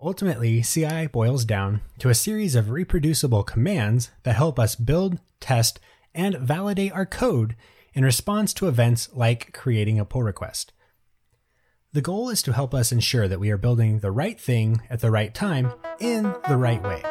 Ultimately, CI boils down to a series of reproducible commands that help us build, test, and validate our code in response to events like creating a pull request. The goal is to help us ensure that we are building the right thing at the right time in the right way.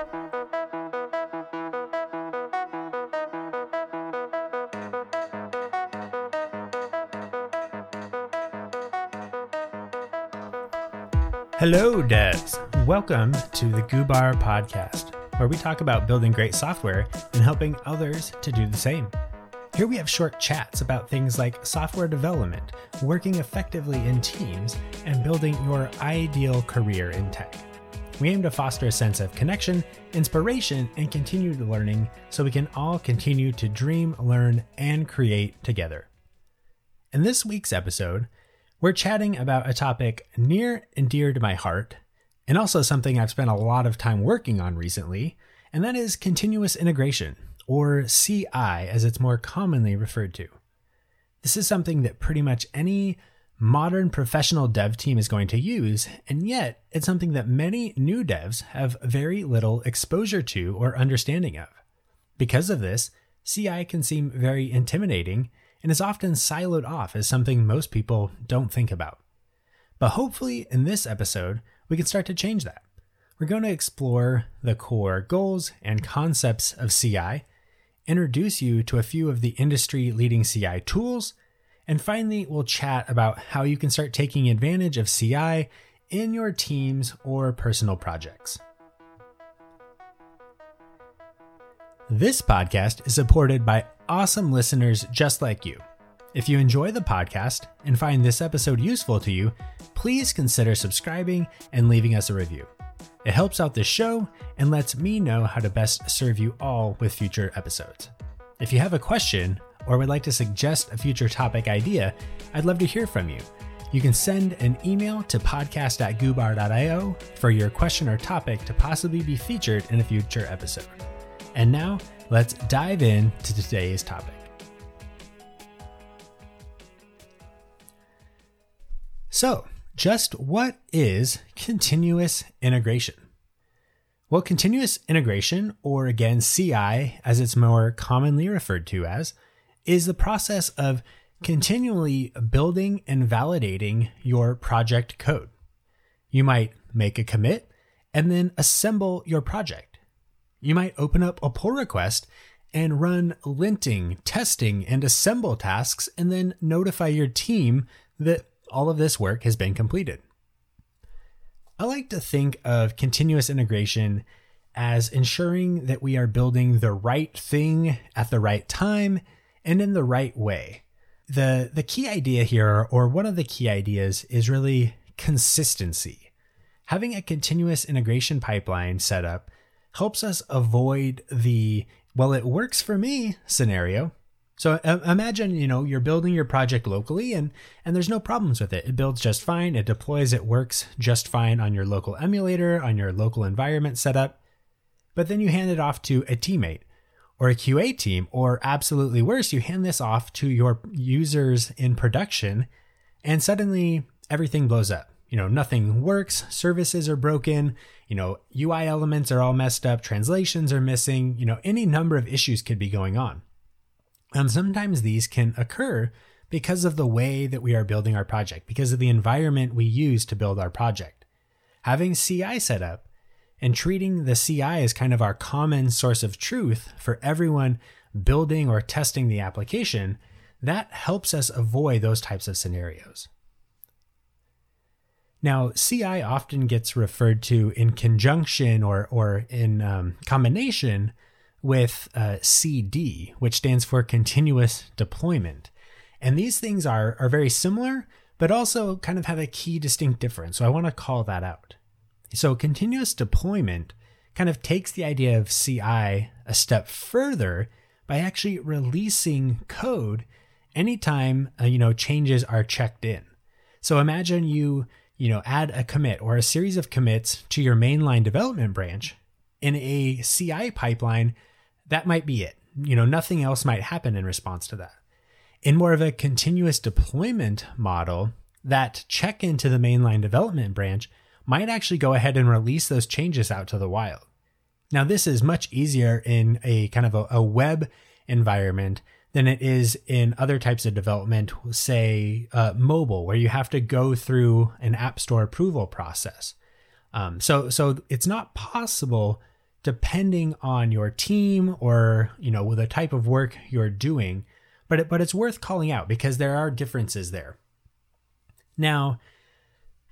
Hello, devs. Welcome to the Goobar podcast, where we talk about building great software and helping others to do the same. Here we have short chats about things like software development, working effectively in teams, and building your ideal career in tech. We aim to foster a sense of connection, inspiration, and continued learning so we can all continue to dream, learn, and create together. In this week's episode, we're chatting about a topic near and dear to my heart, and also something I've spent a lot of time working on recently, and that is continuous integration, or CI as it's more commonly referred to. This is something that pretty much any modern professional dev team is going to use, and yet it's something that many new devs have very little exposure to or understanding of. Because of this, CI can seem very intimidating and is often siloed off as something most people don't think about. But hopefully, in this episode, we can start to change that. We're going to explore the core goals and concepts of CI, introduce you to a few of the industry leading CI tools, and finally, we'll chat about how you can start taking advantage of CI in your teams or personal projects. This podcast is supported by awesome listeners just like you. If you enjoy the podcast and find this episode useful to you, please consider subscribing and leaving us a review. It helps out the show and lets me know how to best serve you all with future episodes. If you have a question or would like to suggest a future topic idea, I'd love to hear from you. You can send an email to podcast at goobar.io for your question or topic to possibly be featured in a future episode. And now, let's dive into today's topic. So, just what is continuous integration? Well, continuous integration, or again CI as it's more commonly referred to as, is the process of continually building and validating your project code. You might make a commit and then assemble your project. You might open up a pull request and run linting, testing, and assemble tasks, and then notify your team that all of this work has been completed. I like to think of continuous integration as ensuring that we are building the right thing at the right time and in the right way. The, the key idea here, or one of the key ideas, is really consistency. Having a continuous integration pipeline set up helps us avoid the, well, it works for me scenario. So imagine, you know, you're building your project locally and and there's no problems with it. It builds just fine, it deploys, it works just fine on your local emulator, on your local environment setup. But then you hand it off to a teammate or a QA team or absolutely worse, you hand this off to your users in production and suddenly everything blows up you know, nothing works, services are broken, you know, UI elements are all messed up, translations are missing, you know, any number of issues could be going on. And sometimes these can occur because of the way that we are building our project, because of the environment we use to build our project. Having CI set up and treating the CI as kind of our common source of truth for everyone building or testing the application, that helps us avoid those types of scenarios. Now, CI often gets referred to in conjunction or, or in um, combination with uh, CD, which stands for continuous deployment. And these things are, are very similar, but also kind of have a key distinct difference. So I want to call that out. So continuous deployment kind of takes the idea of CI a step further by actually releasing code anytime uh, you know changes are checked in. So imagine you you know, add a commit or a series of commits to your mainline development branch in a CI pipeline, that might be it. You know, nothing else might happen in response to that. In more of a continuous deployment model, that check into the mainline development branch might actually go ahead and release those changes out to the wild. Now, this is much easier in a kind of a, a web environment than it is in other types of development, say uh, mobile, where you have to go through an app store approval process. Um, so, so it's not possible, depending on your team or you know with the type of work you're doing, but it, but it's worth calling out because there are differences there. Now,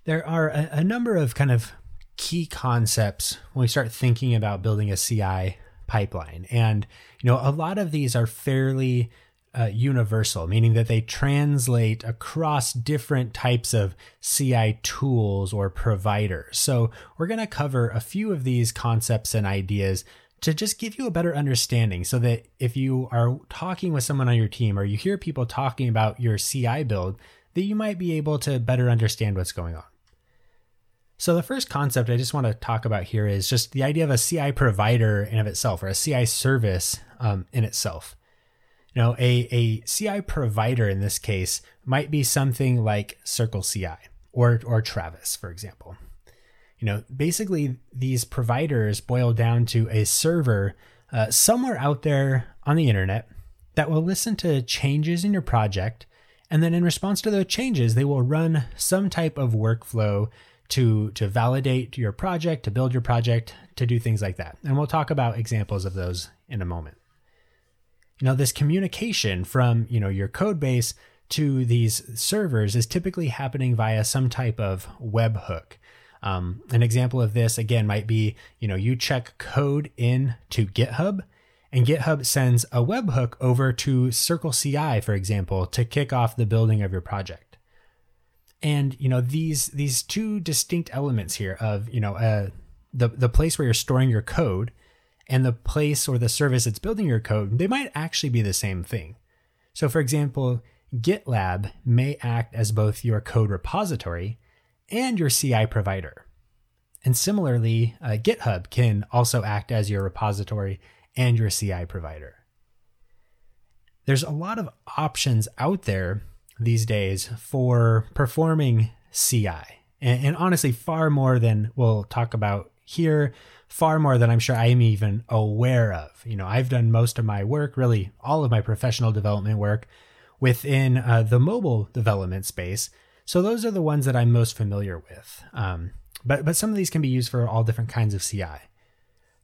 there are a, a number of kind of key concepts when we start thinking about building a CI pipeline. And, you know, a lot of these are fairly uh, universal, meaning that they translate across different types of CI tools or providers. So we're going to cover a few of these concepts and ideas to just give you a better understanding so that if you are talking with someone on your team or you hear people talking about your CI build, that you might be able to better understand what's going on. So the first concept I just want to talk about here is just the idea of a CI provider in of itself or a CI service um, in itself. You know, a, a CI provider in this case might be something like Circle CI or or Travis, for example. You know, basically these providers boil down to a server uh, somewhere out there on the internet that will listen to changes in your project, and then in response to those changes, they will run some type of workflow to to validate your project, to build your project, to do things like that. And we'll talk about examples of those in a moment. Know, this communication from, you know, your code base to these servers is typically happening via some type of webhook. Um, an example of this again might be, you know, you check code in to GitHub and GitHub sends a webhook over to Circle CI, for example, to kick off the building of your project and you know these these two distinct elements here of you know uh, the the place where you're storing your code and the place or the service that's building your code they might actually be the same thing so for example gitlab may act as both your code repository and your ci provider and similarly uh, github can also act as your repository and your ci provider there's a lot of options out there these days for performing CI. And, and, honestly, far more than we'll talk about here, far more than I'm sure I am even aware of. You know, I've done most of my work, really all of my professional development work within uh, the mobile development space. So those are the ones that I'm most familiar with. Um, but but some of these can be used for all different kinds of CI.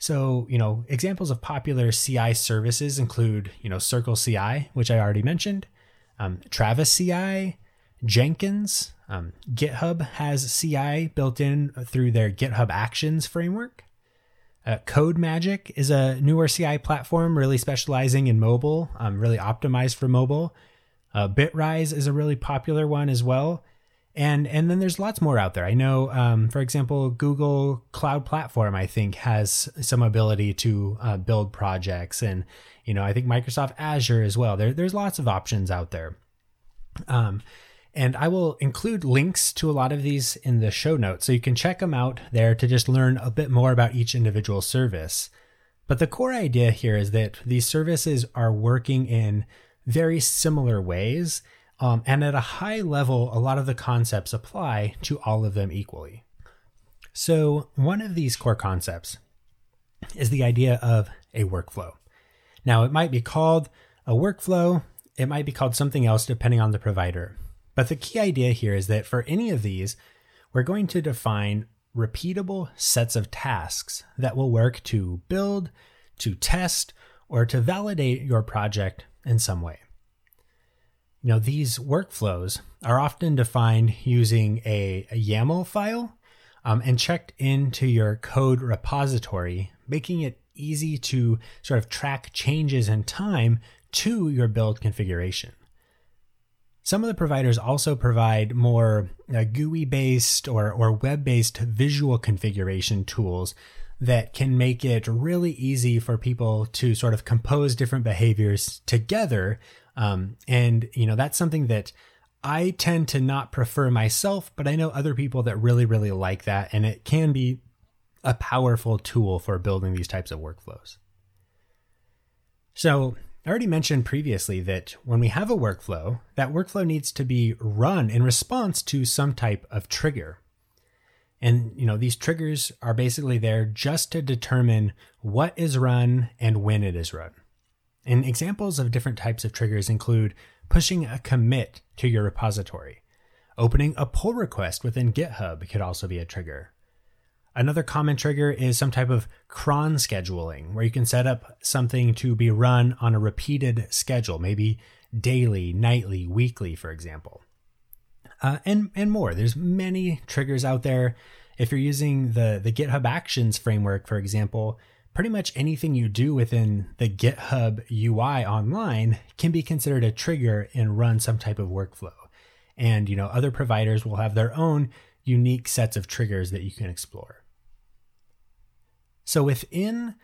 So, you know, examples of popular CI services include, you know, Circle CI, which I already mentioned, um, Travis CI, Jenkins, um, GitHub has CI built in through their GitHub Actions framework. Uh, CodeMagic is a newer CI platform, really specializing in mobile, um, really optimized for mobile. Uh, Bitrise is a really popular one as well, and and then there's lots more out there. I know, um, for example, Google Cloud Platform I think has some ability to uh, build projects, and you know, I think Microsoft Azure as well. There, there's lots of options out there. Um, and I will include links to a lot of these in the show notes. So you can check them out there to just learn a bit more about each individual service. But the core idea here is that these services are working in very similar ways. Um, and at a high level, a lot of the concepts apply to all of them equally. So, one of these core concepts is the idea of a workflow. Now, it might be called a workflow, it might be called something else depending on the provider. But the key idea here is that for any of these, we're going to define repeatable sets of tasks that will work to build, to test, or to validate your project in some way. You know, these workflows are often defined using a, a YAML file um, and checked into your code repository, making it easy to sort of track changes in time to your build configuration. Some of the providers also provide more uh, GUI based or, or web based visual configuration tools that can make it really easy for people to sort of compose different behaviors together. Um, and, you know, that's something that I tend to not prefer myself, but I know other people that really, really like that. And it can be a powerful tool for building these types of workflows. So, I already mentioned previously that when we have a workflow, that workflow needs to be run in response to some type of trigger. And you know, these triggers are basically there just to determine what is run and when it is run. And examples of different types of triggers include pushing a commit to your repository. Opening a pull request within GitHub could also be a trigger. Another common trigger is some type of cron scheduling, where you can set up something to be run on a repeated schedule, maybe daily, nightly, weekly, for example. Uh, and and more. There's many triggers out there. If you're using the the GitHub Actions framework, for example, pretty much anything you do within the GitHub UI online can be considered a trigger and run some type of workflow. And you know, other providers will have their own unique sets of triggers that you can explore. So within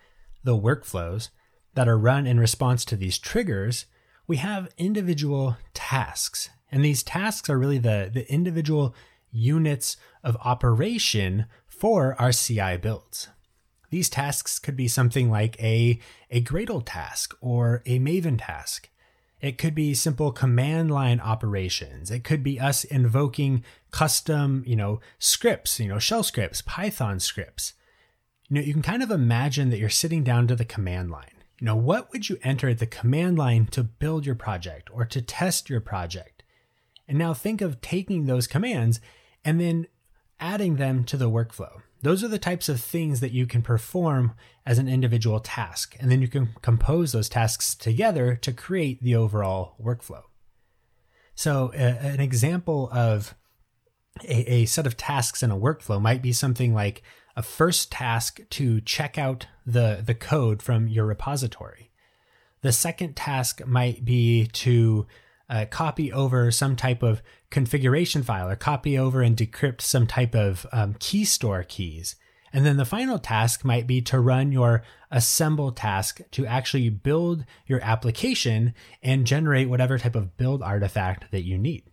the workflows that are run in response to these triggers, we have individual tasks. And these tasks are really the, the individual units of operation for our CI builds. These tasks could be something like a, a Gradle task or a Maven task. It could be simple command line operations. It could be us invoking custom, you know, scripts, you know, shell scripts, Python scripts. You know, you can kind of imagine that you're sitting down to the command line. You know, what would you enter at the command line to build your project or to test your project? And now think of taking those commands and then adding them to the workflow. Those are the types of things that you can perform as an individual task, and then you can compose those tasks together to create the overall workflow. So, an example of a, a, set of tasks in a workflow might be something like a first task to check out the, the code from your repository. The second task might be to uh, copy over some type of configuration file or copy over and decrypt some type of um, key store keys. And then the final task might be to run your assemble task to actually build your application and generate whatever type of build artifact that you need.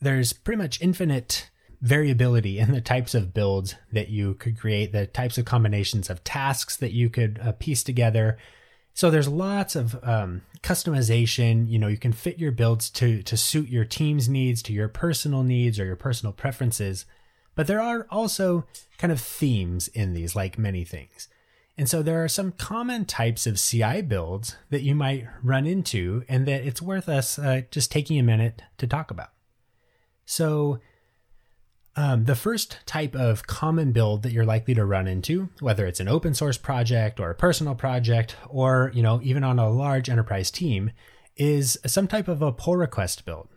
There's pretty much infinite variability in the types of builds that you could create, the types of combinations of tasks that you could uh, piece together, so there's lots of um, customization. You know, you can fit your builds to to suit your team's needs, to your personal needs or your personal preferences. But there are also kind of themes in these, like many things. And so there are some common types of CI builds that you might run into, and that it's worth us uh, just taking a minute to talk about. So um, the first type of common build that you're likely to run into, whether it's an open source project or a personal project, or you know even on a large enterprise team, is some type of a pull request build.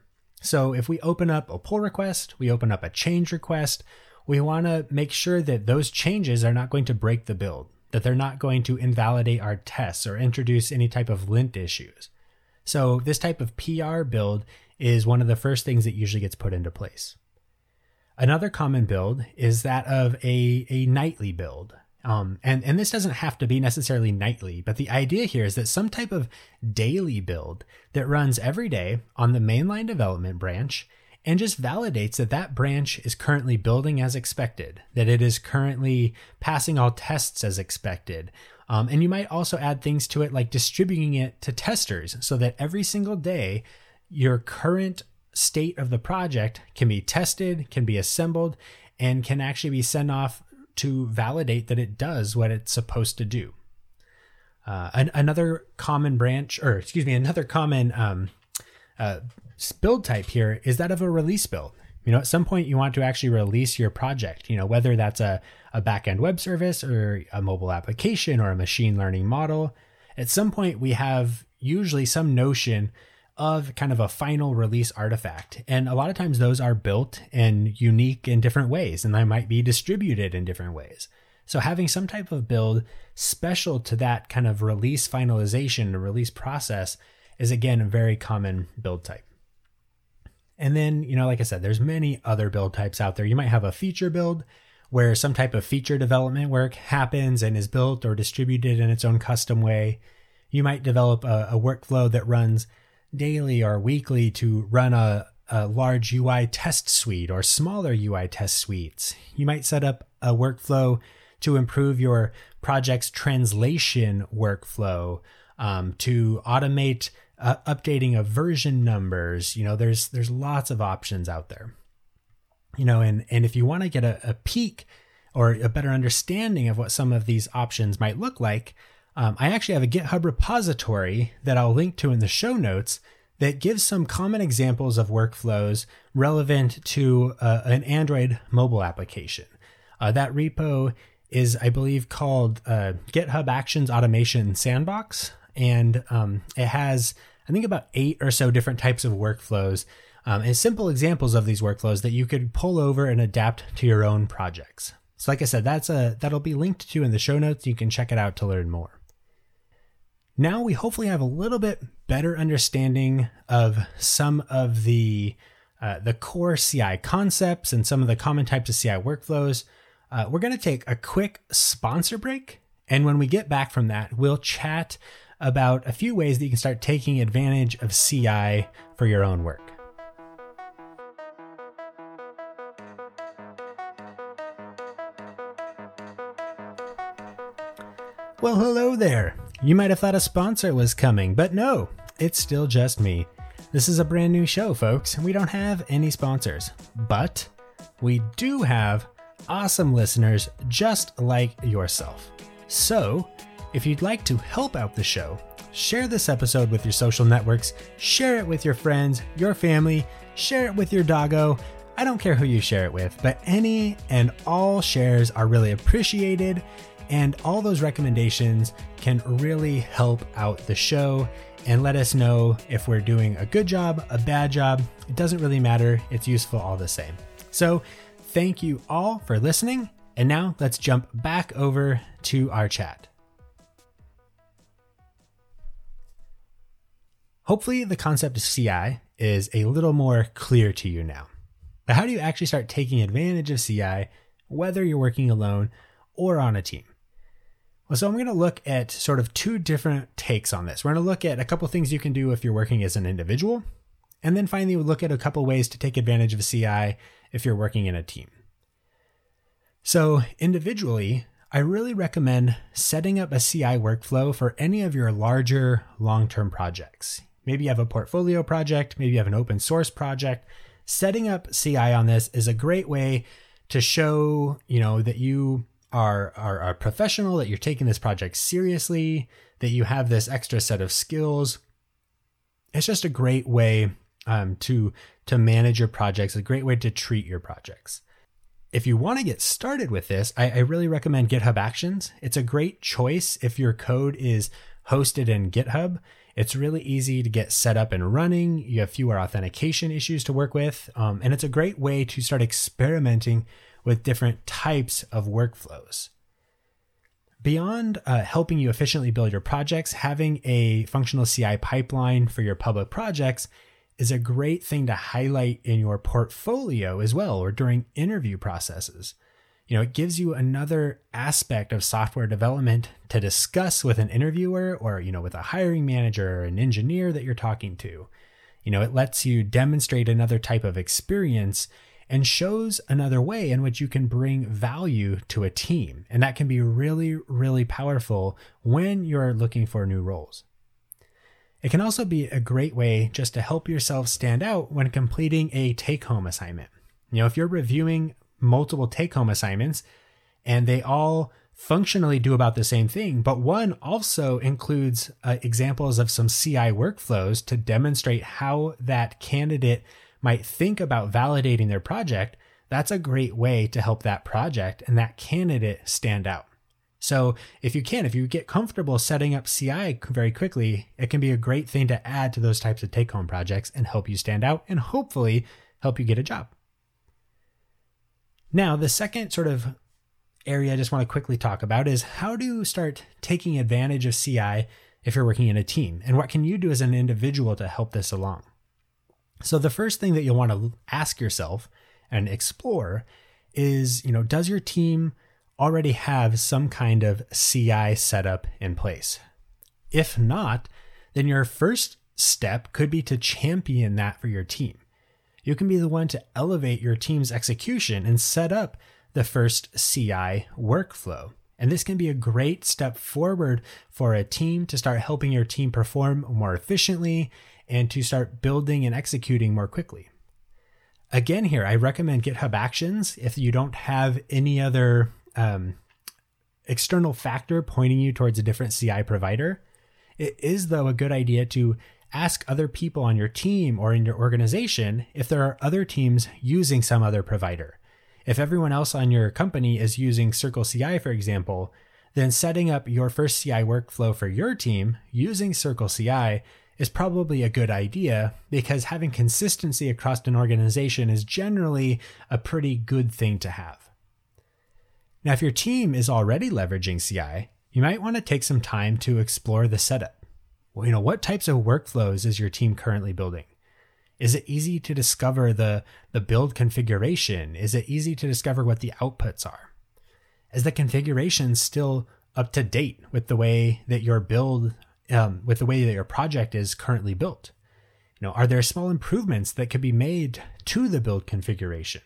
So if we open up a pull request, we open up a change request, we want to make sure that those changes are not going to break the build, that they're not going to invalidate our tests or introduce any type of lint issues. So this type of PR build is one of the first things that usually gets put into place. Another common build is that of a, a nightly build. Um, and, and this doesn't have to be necessarily nightly, but the idea here is that some type of daily build that runs every day on the mainline development branch and just validates that that branch is currently building as expected, that it is currently passing all tests as expected. Um, and you might also add things to it like distributing it to testers so that every single day your current state of the project can be tested, can be assembled, and can actually be sent off to validate that it does what it's supposed to do. Uh, an, another common branch, or excuse me, another common um, uh, build type here is that of a release build. You know, at some point you want to actually release your project, you know, whether that's a, a backend web service or a mobile application or a machine learning model. At some point, we have usually some notion of kind of a final release artifact. And a lot of times those are built and unique in different ways, and they might be distributed in different ways. So having some type of build special to that kind of release finalization or release process is again a very common build type. And then, you know, like I said, there's many other build types out there. You might have a feature build where some type of feature development work happens and is built or distributed in its own custom way. You might develop a, a workflow that runs daily or weekly to run a, a large UI test suite or smaller UI test suites. You might set up a workflow to improve your project's translation workflow, um, to automate uh, updating of version numbers. You know, there's there's lots of options out there. You know, and, and if you want to get a, a peek or a better understanding of what some of these options might look like, um, I actually have a GitHub repository that I'll link to in the show notes that gives some common examples of workflows relevant to uh, an Android mobile application. Uh, that repo is, I believe, called uh, GitHub Actions Automation Sandbox, and um, it has, I think, about eight or so different types of workflows um, and simple examples of these workflows that you could pull over and adapt to your own projects. So, like I said, that's a that'll be linked to in the show notes. You can check it out to learn more. Now we hopefully have a little bit better understanding of some of the uh, the core CI concepts and some of the common types of CI workflows. Uh, we're going to take a quick sponsor break, and when we get back from that, we'll chat about a few ways that you can start taking advantage of CI for your own work. Well, hello there. You might have thought a sponsor was coming, but no, it's still just me. This is a brand new show, folks, we don't have any sponsors. But we do have awesome listeners just like yourself. So, if you'd like to help out the show, share this episode with your social networks, share it with your friends, your family, share it with your doggo. I don't care who you share it with, but any and all shares are really appreciated and all those recommendations can really help out the show and let us know if we're doing a good job, a bad job. It doesn't really matter, it's useful all the same. So, thank you all for listening. And now let's jump back over to our chat. Hopefully, the concept of CI is a little more clear to you now. But how do you actually start taking advantage of CI, whether you're working alone or on a team? Well, so I'm going to look at sort of two different takes on this. We're going to look at a couple things you can do if you're working as an individual, and then finally we'll look at a couple ways to take advantage of CI if you're working in a team. So, individually, I really recommend setting up a CI workflow for any of your larger long-term projects. Maybe you have a portfolio project, maybe you have an open source project. Setting up CI on this is a great way to show, you know, that you are, are, are professional, that you're taking this project seriously, that you have this extra set of skills. It's just a great way um, to to manage your projects, a great way to treat your projects. If you want to get started with this, I, I really recommend GitHub Actions. It's a great choice if your code is hosted in GitHub. It's really easy to get set up and running. You have fewer authentication issues to work with. Um, and it's a great way to start experimenting with different types of workflows. Beyond uh, helping you efficiently build your projects, having a functional CI pipeline for your public projects is a great thing to highlight in your portfolio as well or during interview processes. You know, it gives you another aspect of software development to discuss with an interviewer or, you know, with a hiring manager or an engineer that you're talking to. You know, it lets you demonstrate another type of experience and shows another way in which you can bring value to a team. And that can be really, really powerful when you're looking for new roles. It can also be a great way just to help yourself stand out when completing a take home assignment. You know, if you're reviewing multiple take home assignments and they all functionally do about the same thing, but one also includes uh, examples of some CI workflows to demonstrate how that candidate might think about validating their project, that's a great way to help that project and that candidate stand out. So, if you can, if you get comfortable setting up CI very quickly, it can be a great thing to add to those types of take home projects and help you stand out and hopefully help you get a job. Now, the second sort of area I just want to quickly talk about is how to start taking advantage of CI if you're working in a team and what can you do as an individual to help this along. So the first thing that you'll want to ask yourself and explore is, you know, does your team already have some kind of CI setup in place? If not, then your first step could be to champion that for your team. You can be the one to elevate your team's execution and set up the first CI workflow. And this can be a great step forward for a team to start helping your team perform more efficiently and to start building and executing more quickly. Again, here, I recommend GitHub Actions if you don't have any other um, external factor pointing you towards a different CI provider. It is, though, a good idea to ask other people on your team or in your organization if there are other teams using some other provider. If everyone else on your company is using Circle CI, for example, then setting up your first CI workflow for your team using Circle CI is probably a good idea because having consistency across an organization is generally a pretty good thing to have. Now, if your team is already leveraging CI, you might want to take some time to explore the setup. Well, you know, what types of workflows is your team currently building? Is it easy to discover the, the build configuration? Is it easy to discover what the outputs are? Is the configuration still up to date with the way that your build um, with the way that your project is currently built? You know, are there small improvements that could be made to the build configuration?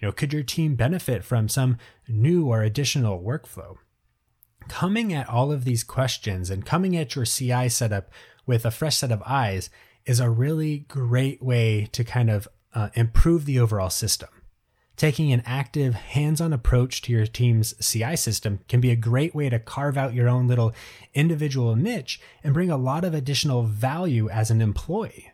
You know, could your team benefit from some new or additional workflow? Coming at all of these questions and coming at your CI setup with a fresh set of eyes is a really great way to kind of uh, improve the overall system. Taking an active, hands on approach to your team's CI system can be a great way to carve out your own little individual niche and bring a lot of additional value as an employee.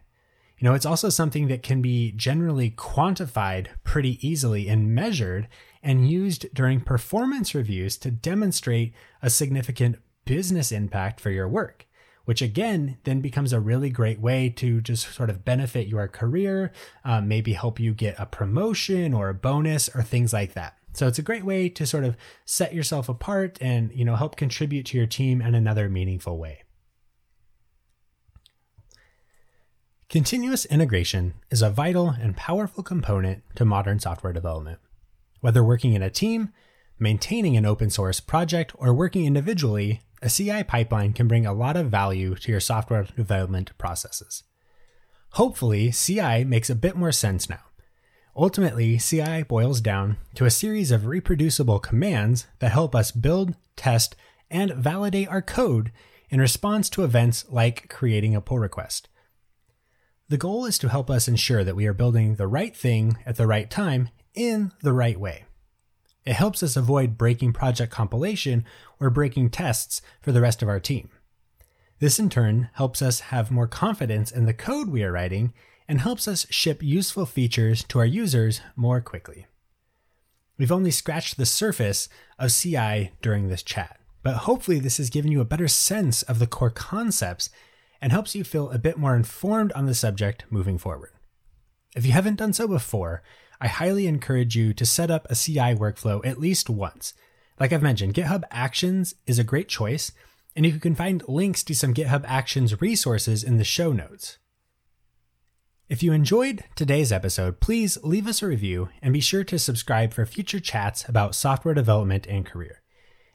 You know, it's also something that can be generally quantified pretty easily and measured and used during performance reviews to demonstrate a significant business impact for your work which again then becomes a really great way to just sort of benefit your career, um, maybe help you get a promotion or a bonus or things like that. So it's a great way to sort of set yourself apart and you know help contribute to your team in another meaningful way. Continuous integration is a vital and powerful component to modern software development. Whether working in a team, maintaining an open source project, or working individually, a CI pipeline can bring a lot of value to your software development processes. Hopefully, CI makes a bit more sense now. Ultimately, CI boils down to a series of reproducible commands that help us build, test, and validate our code in response to events like creating a pull request. The goal is to help us ensure that we are building the right thing at the right time in the right way. It helps us avoid breaking project compilation or breaking tests for the rest of our team. This in turn helps us have more confidence in the code we are writing and helps us ship useful features to our users more quickly. We've only scratched the surface of CI during this chat, but hopefully this has given you a better sense of the core concepts and helps you feel a bit more informed on the subject moving forward. If you haven't done so before, I highly encourage you to set up a CI workflow at least once. Like I've mentioned, GitHub Actions is a great choice, and you can find links to some GitHub Actions resources in the show notes. If you enjoyed today's episode, please leave us a review and be sure to subscribe for future chats about software development and career.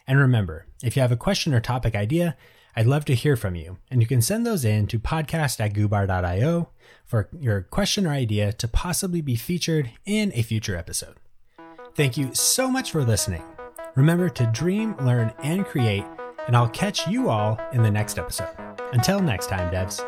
And remember, if you have a question or topic idea, I'd love to hear from you, and you can send those in to podcast at goobar.io for your question or idea to possibly be featured in a future episode. Thank you so much for listening. Remember to dream, learn, and create, and I'll catch you all in the next episode. Until next time, devs.